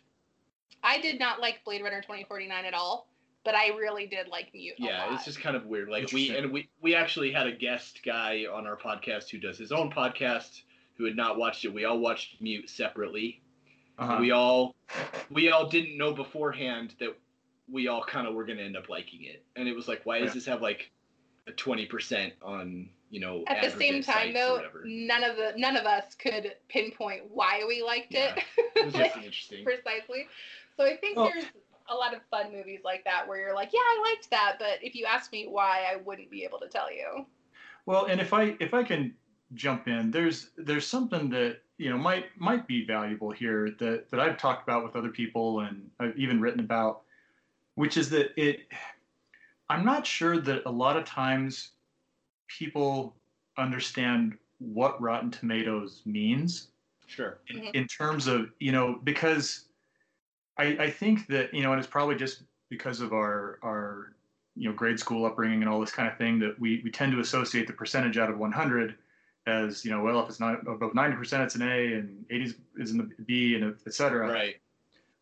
I did not like Blade Runner 2049 at all, but I really did like Mute. yeah, it's just kind of weird. Like we and we we actually had a guest guy on our podcast who does his own podcast who had not watched it. We all watched Mute separately. Uh-huh. we all we all didn't know beforehand that we all kind of were going to end up liking it and it was like why does Yeah. this have like a 20% on you know At the same time, though, none of the none of us could pinpoint why we liked Yeah, it. it was Like, just interesting precisely. So I think Well- there's a lot of fun movies like that where you're like, yeah, I liked that, but if you asked me why, I wouldn't be able to tell you. Well, and if I if I can jump in, there's there's something that you know might might be valuable here that that I've talked about with other people and I've even written about, which is that it. I'm not sure that a lot of times people understand what Rotten Tomatoes means sure in, Mhm. in terms of you know because I, I think that you know and it's probably just because of our our you know grade school upbringing and all this kind of thing that we we tend to associate the percentage out of 100 as you know well if it's not above 90% it's an A and 80 is in the B and et cetera. Right.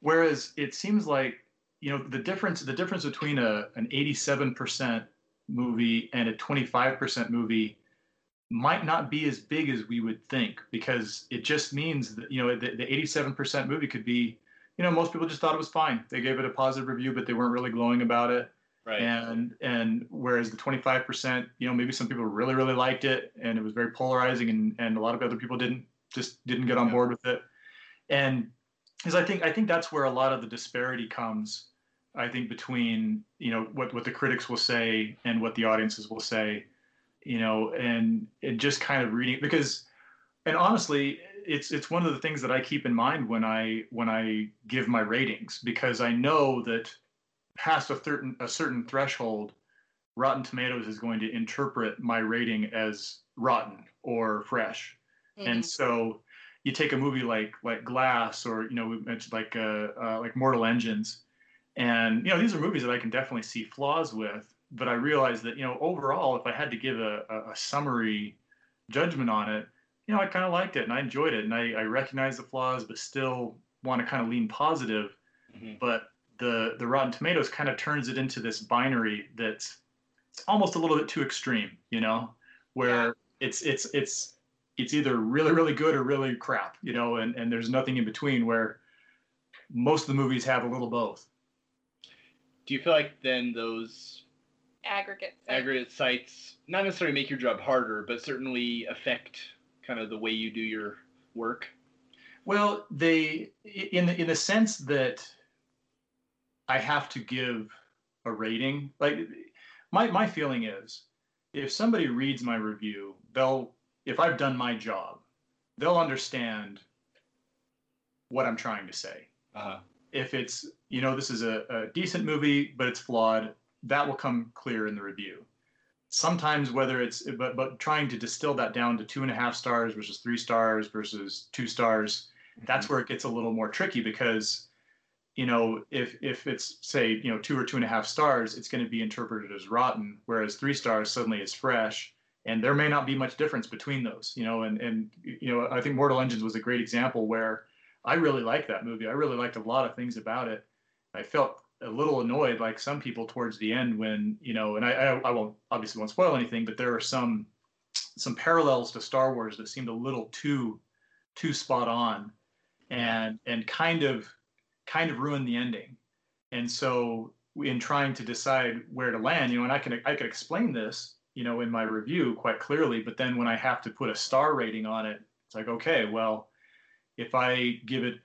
Whereas it seems like you know the difference the difference between a an 87% movie and a 25% movie might not be as big as we would think because it just means that you know the, the 87% movie could be you know most people just thought it was fine. They gave it a positive review but they weren't really glowing about it right and and whereas the 25% you know maybe some people really really liked it and it was very polarizing and and a lot of other people didn't just didn't get on Yeah. board with it and because i think i think that's where a lot of the disparity comes i think between you know what what the critics will say and what the audiences will say you know and and just kind of reading because and honestly it's it's one of the things that i keep in mind when i when i give my ratings because i know that past a certain a certain threshold, Rotten Tomatoes is going to interpret my rating as rotten or fresh. Mm-hmm. And so you take a movie like like Glass or you know we mentioned like uh, uh, like Mortal Engines, and you know these are movies that I can definitely see flaws with. But I realize that you know overall, if I had to give a, a, a summary judgment on it, you know I kind of liked it and I enjoyed it and I, I recognize the flaws, but still want to kind of lean positive Mhm. but the the Rotten Tomatoes kind of turns it into this binary that's it's almost a little bit too extreme, you know, where it's it's it's it's either really really good or really crap, you know, and and there's nothing in between where most of the movies have a little both. do you feel like then those Aggregate. sites. aggregate sites not necessarily make your job harder but certainly affect kind of the way you do your work Well, they in the in the sense that I have to give a rating. Like my my feeling is if somebody reads my review, they'll if I've done my job, they'll understand what I'm trying to say. Uh-huh. If it's you know this is a, a decent movie but it's flawed, that will come clear in the review. Sometimes whether it's but but trying to distill that down to two and a half stars versus three stars versus two stars, that's where it gets a little more tricky because you know if if it's say you know two or two and a half stars, it's going to be interpreted as rotten, whereas three stars suddenly is fresh and there may not be much difference between those you know and and you know i think mortal engines was a great example where i really liked that movie. I really liked a lot of things about it. I felt a little annoyed like some people towards the end when you know and i i, I won't obviously won't spoil anything but there are some some parallels to star wars that seemed a little too too spot on and and kind of kind of ruined the ending and so in trying to decide where to land you know and i can i can explain this you know, in my review quite clearly. But then when I have to put a star rating on it, it's like, okay, well, if I give it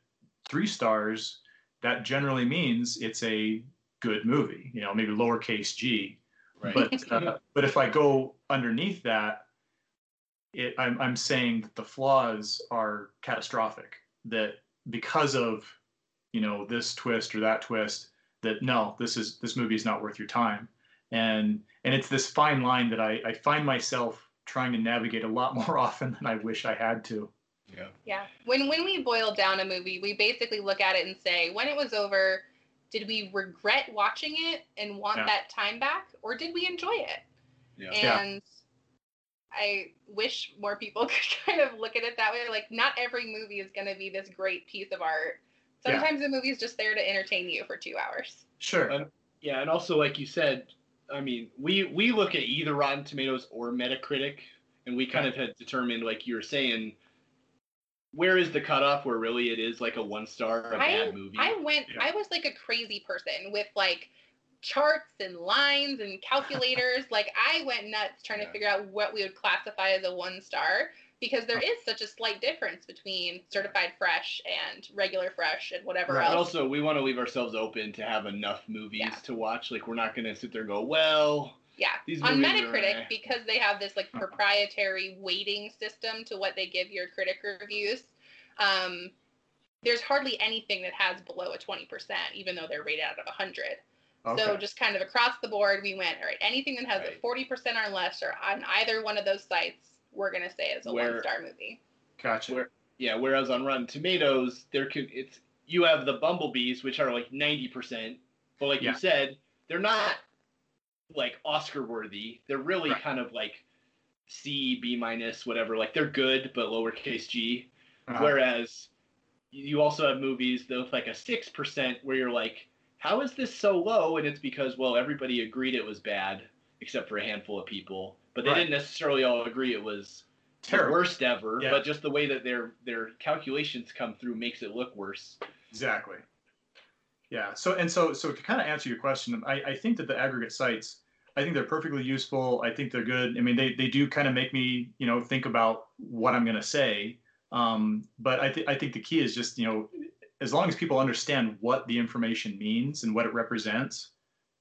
three stars, that generally means it's a good movie, you know, maybe lowercase g. Right. But uh, but if I go underneath that, it, I'm I'm saying that the flaws are catastrophic. That because of you know this twist or that twist, that no, this is this movie is not worth your time and and it's this fine line that I, I find myself trying to navigate a lot more often than I wish I had to. Yeah. Yeah. When when we boil down a movie, we basically look at it and say, when it was over, did we regret watching it and want Yeah. that time back, or did we enjoy it? Yeah. Yeah. And I wish more people could kind of look at it that way. Like, not every movie is going to be this great piece of art. Yeah. Sometimes a movie is just there to entertain you for two hours. Sure. Uh, Yeah, and also like you said, I mean, we we look at either Rotten Tomatoes or Metacritic, and we kind of had determined, like you were saying, where is the cutoff where really it is like a one star a I, bad movie? I went, Yeah. I was like a crazy person with like charts and lines and calculators. like I went nuts trying Yeah. to figure out what we would classify as a one star because there is such a slight difference between certified fresh and regular fresh and whatever Right. But else. also, we want to leave ourselves open to have enough movies Yeah. to watch. Like, we're not going to sit there and go, well, Yeah. These On are, Metacritic, uh, because they have this like proprietary weighting system to what they give your critic reviews, um, there's hardly anything that has below a 20%, even though they're rated out of 100. Okay. So just kind of across the board, we went, all right, anything that has Right. a 40% or less or on either one of those sites, we're going to say is a Where- one star movie. gotcha. where- yeah. Whereas on Rotten Tomatoes, there could it's you have the Bumblebees, which are like ninety percent, but like Yeah. you said, they're not like Oscar worthy. They're really Right. kind of like C, B minus, whatever. Like they're good, but lowercase g. Uh-huh. Whereas you also have movies that with like a six percent where you're like, how is this so low? And it's because well everybody agreed it was bad except for a handful of people, but they Right. didn't necessarily all agree it was the Terrible. worst ever. Yeah. But just the way that their their calculations come through makes it look worse. Exactly. Yeah. So and so so to kind of answer your question, I, I think that the aggregate sites, I think they're perfectly useful. I think they're good. I mean, they they do kind of make me you know think about what I'm going to say. Um, but I think I think the key is just you know as long as people understand what the information means and what it represents,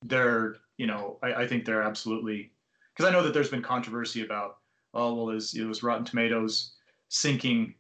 they're you know I, I think they're absolutely because I know that there's been controversy about oh well is it was Rotten Tomatoes sinking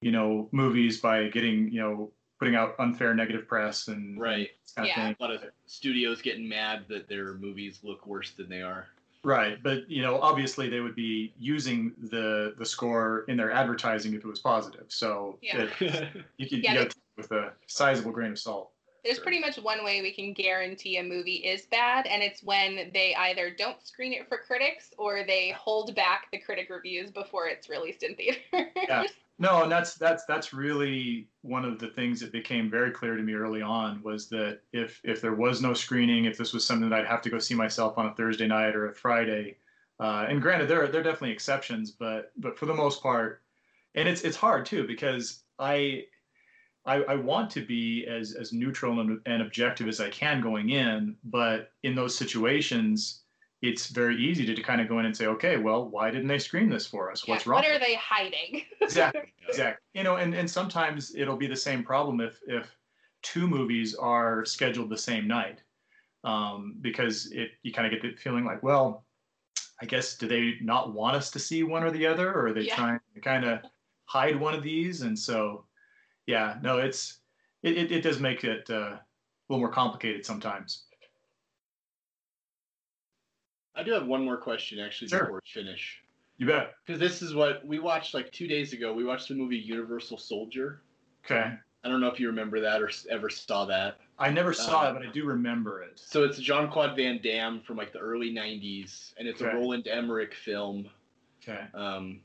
you know movies by getting you know putting out unfair negative press and Right. this kind Yeah. of A lot of studios getting mad that their movies look worse than they are. Right, but you know, obviously they would be using the the score in their advertising if it was positive. So Yeah. it, you could Yeah, you got with a sizable grain of salt. There's Sure. pretty much one way we can guarantee a movie is bad, and it's when they either don't screen it for critics or they hold back the critic reviews before it's released in theaters. Yeah. No, and that's that's that's really one of the things that became very clear to me early on was that if if there was no screening, if this was something that I'd have to go see myself on a Thursday night or a Friday, uh, and granted there are there are definitely exceptions, but but for the most part, and it's it's hard too because I I, I want to be as as neutral and, and objective as I can going in, but in those situations, it's very easy to, to kind of go in and say, okay, well, why didn't they screen this for us? Yeah, What's wrong? What are they hiding? exactly exactly you know and, and sometimes it'll be the same problem if if two movies are scheduled the same night um, because it you kind of get the feeling like well i guess do they not want us to see one or the other or are they Yeah. trying to kind of hide one of these and so yeah no it's it, it, it does make it uh, a little more complicated sometimes. I do have one more question actually Sure. before we finish. You bet. Because this is what we watched like two days ago. We watched the movie Universal Soldier. Okay. I don't know if you remember that or ever saw that. I never saw Uh, it, but I do remember it. So it's Jean Claude Van Damme from like the early '90s, and it's Okay. a Roland Emmerich film. Okay. Um,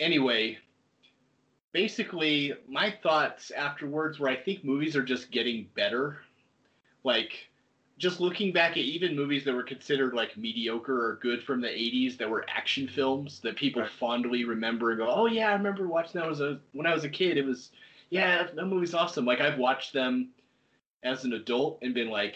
anyway, basically, my thoughts afterwards were I think movies are just getting better. Like, just looking back at even movies that were considered like mediocre or good from the 80s that were action films that people Right. fondly remember and go, oh, yeah, I remember watching that was a, when I was a kid. It was, yeah, that movie's awesome. Like, I've watched them as an adult and been like,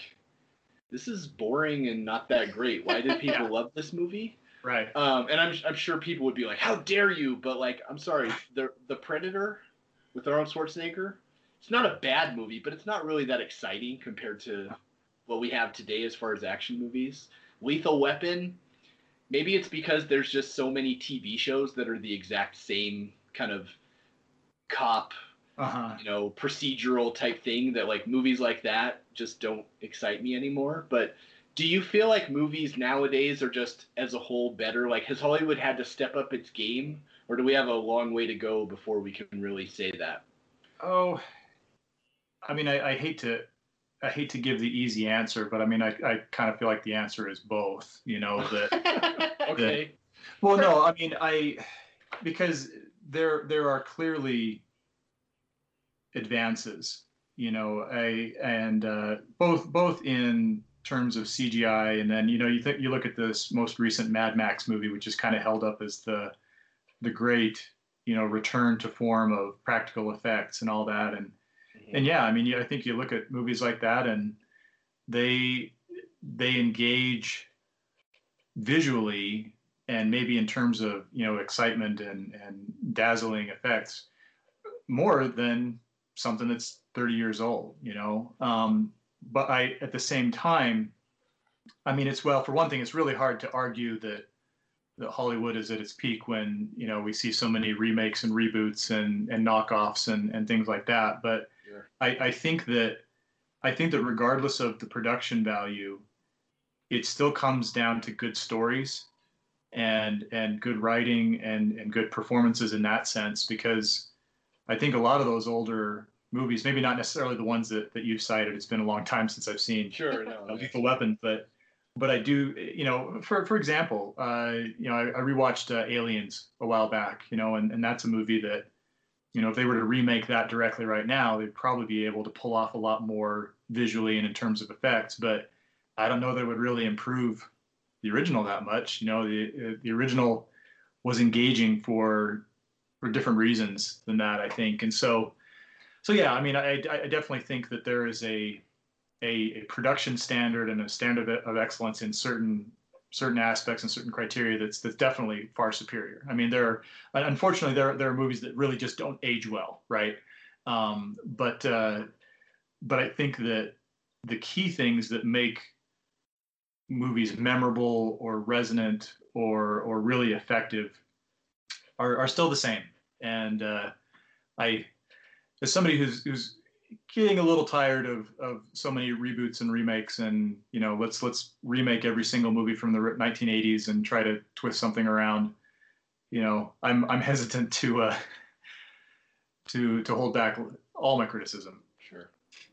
this is boring and not that great. Why did people love this movie? Right. Um, and I'm, I'm sure people would be like, "How dare you!" But like, I'm sorry, the the Predator with Arnold Schwarzenegger, it's not a bad movie, but it's not really that exciting compared to what we have today as far as action movies. Lethal Weapon, maybe it's because there's just so many TV shows that are the exact same kind of cop, Uh huh. you know, procedural type thing that like movies like that just don't excite me anymore. But do you feel like movies nowadays are just as a whole better? Like has Hollywood had to step up its game or do we have a long way to go before we can really say that? Oh, I mean, I, I hate to, I hate to give the easy answer, but I mean, I, I kind of feel like the answer is both. You know that. Okay. well, no, I mean, I because there there are clearly advances. You know, I and uh, both both in terms of CGI, and then you know, you think you look at this most recent Mad Max movie, which is kind of held up as the the great you know return to form of practical effects and all that, and and yeah, I mean, I think you look at movies like that, and they they engage visually and maybe in terms of you know excitement and and dazzling effects more than something that's 30 years old you know? Um, but i at the same time i mean it's well for one thing it's really hard to argue that that hollywood is at its peak when you know we see so many remakes and reboots and and knockoffs and and things like that. But i i think that i think that regardless of the production value it still comes down to good stories and and good writing and and good performances in that sense because I think a lot of those older movies, maybe not necessarily the ones that, that you've cited, it's been a long time since I've seen Sure, no. uh, Lethal Weapon, but but I do, you know, for for example, uh, you know, I, I rewatched uh, Aliens a while back, you know, and, and that's a movie that, you know, if they were to remake that directly right now, they'd probably be able to pull off a lot more visually and in terms of effects, but I don't know that it would really improve the original that much. You know, the the original was engaging for for different reasons than that, I think, and so so yeah, I mean, I I definitely think that there is a a, a production standard and a standard of, excellence in certain certain aspects and certain criteria that's that's definitely far superior. I mean, there are unfortunately there there are movies that really just don't age well, right? Um, but uh, but I think that the key things that make movies memorable or resonant or or really effective are, are still the same. And uh, I, as somebody who's who's getting a little tired of of so many reboots and remakes, and you know, let's let's remake every single movie from the 1980s and try to twist something around. You know, I'm I'm hesitant to uh, to to hold back all my criticism. Sure.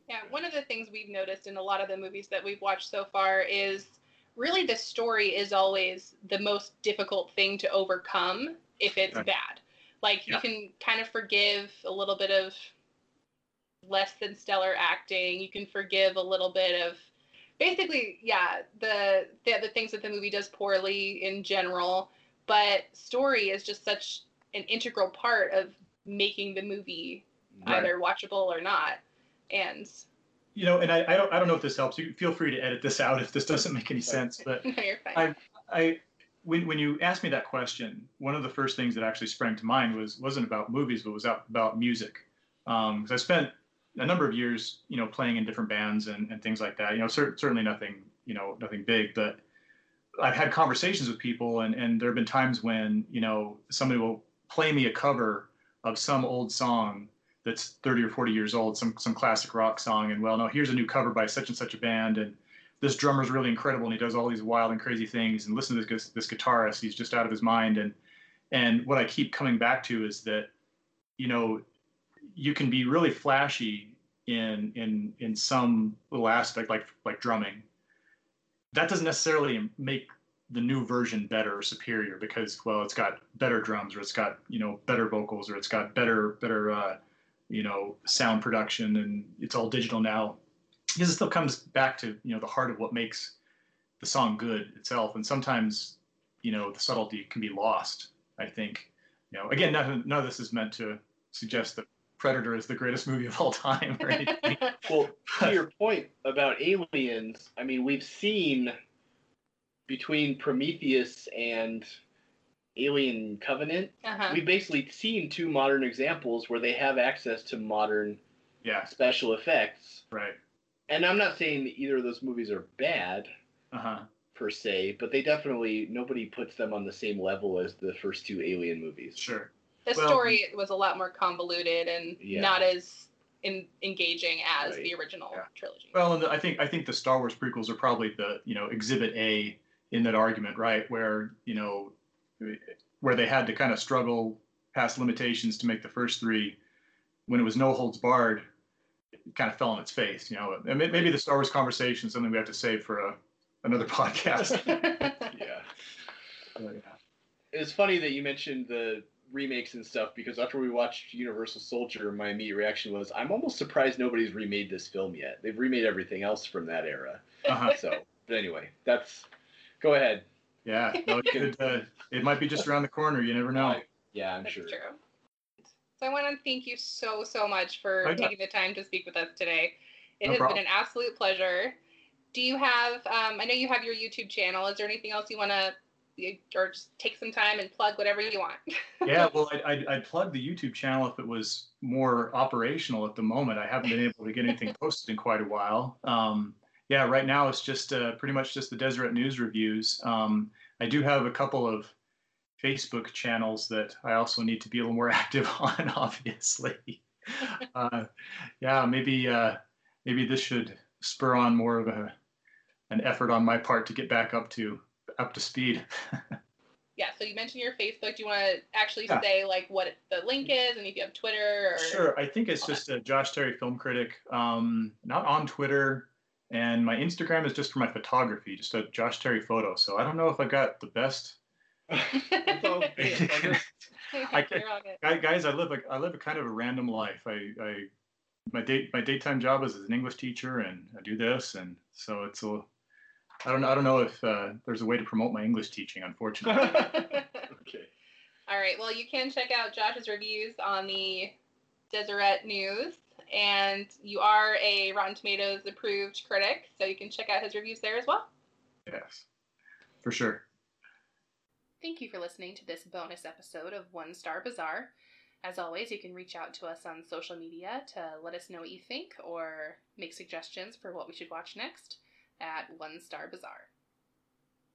Yeah, one of the things we've noticed in a lot of the movies that we've watched so far is really the story is always the most difficult thing to overcome if it's Right. bad. Like Yeah. you can kind of forgive a little bit of less than stellar acting. You can forgive a little bit of basically, yeah, the the, the things that the movie does poorly in general, but story is just such an integral part of making the movie Right. either watchable or not. And You know, and I, I don't I don't know if this helps. You feel free to edit this out if this doesn't make any sense, but no, you're fine. I- I when when you asked me that question, one of the first things that actually sprang to mind was wasn't about movies, but was about music. Um, 'cause I spent a number of years, you know, playing in different bands and, and things like that. You know, cer- certainly nothing, you know, nothing big, but I've had conversations with people, and and there have been times when you know somebody will play me a cover of some old song that's 30 or 40 years old, some some classic rock song, and well, no, here's a new cover by such and such a band, and this drummer's really incredible, and he does all these wild and crazy things, and listen to this this guitarist, he's just out of his mind, and and what I keep coming back to is that, you know, you can be really flashy in in in some little aspect, like like drumming. That doesn't necessarily make the new version better or superior because well it's got better drums or it's got you know better vocals or it's got better better uh, you know sound production and it's all digital now. Because it still comes back to you know the heart of what makes the song good itself. And sometimes you know the subtlety can be lost i think. You know again none, none of this is meant to suggest that predator is the greatest movie of all time or anything well to your point about aliens i mean we've seen between prometheus and Alien Covenant, uh-huh. we've basically seen two modern examples where they have access to modern yeah. special effects. Right. And I'm not saying that either of those movies are bad uh-huh. per se, but they definitely nobody puts them on the same level as the first two Alien movies. Sure. The well, story was a lot more convoluted and yeah. not as in, engaging as right. the original yeah. trilogy. Well, and the, I think I think the Star Wars prequels are probably the you know Exhibit A in that argument, right? Where you know where they had to kind of struggle past limitations to make the first three when it was no holds barred it kind of fell on its face you know and maybe the star wars conversation is something we have to save for a, another podcast yeah. yeah it's funny that you mentioned the remakes and stuff because after we watched universal soldier my immediate reaction was i'm almost surprised nobody's remade this film yet they've remade everything else from that era uh-huh. so but anyway that's go ahead yeah, no, it, could, uh, it might be just around the corner. You never know. Yeah, I'm That's sure. True. So I want to thank you so so much for oh, taking the time to speak with us today. It no has problem. been an absolute pleasure. Do you have? Um, I know you have your YouTube channel. Is there anything else you want to? Or just take some time and plug whatever you want. yeah, well, I'd, I'd, I'd, plug the YouTube channel if it was more operational at the moment. I haven't been able to get anything posted in quite a while. Um, yeah, right now it's just uh, pretty much just the Deseret News reviews. Um, I do have a couple of Facebook channels that I also need to be a little more active on, obviously. uh, yeah, maybe uh, maybe this should spur on more of a an effort on my part to get back up to up to speed. yeah, so you mentioned your Facebook. Do you want to actually yeah. say like what the link is, and if you have Twitter? Or... Sure, I think it's just a Josh Terry Film Critic. Um, not on Twitter. And my Instagram is just for my photography, just a Josh Terry photo. So I don't know if I got the best. I, guys, I live a, I live a kind of a random life. I, I my day my daytime job is as an English teacher, and I do this, and so it's a. I don't I don't know if uh, there's a way to promote my English teaching, unfortunately. okay. All right. Well, you can check out Josh's reviews on the Deseret News and you are a Rotten Tomatoes approved critic, so you can check out his reviews there as well. Yes, for sure. Thank you for listening to this bonus episode of One Star Bazaar. As always, you can reach out to us on social media to let us know what you think or make suggestions for what we should watch next at One Star Bazaar.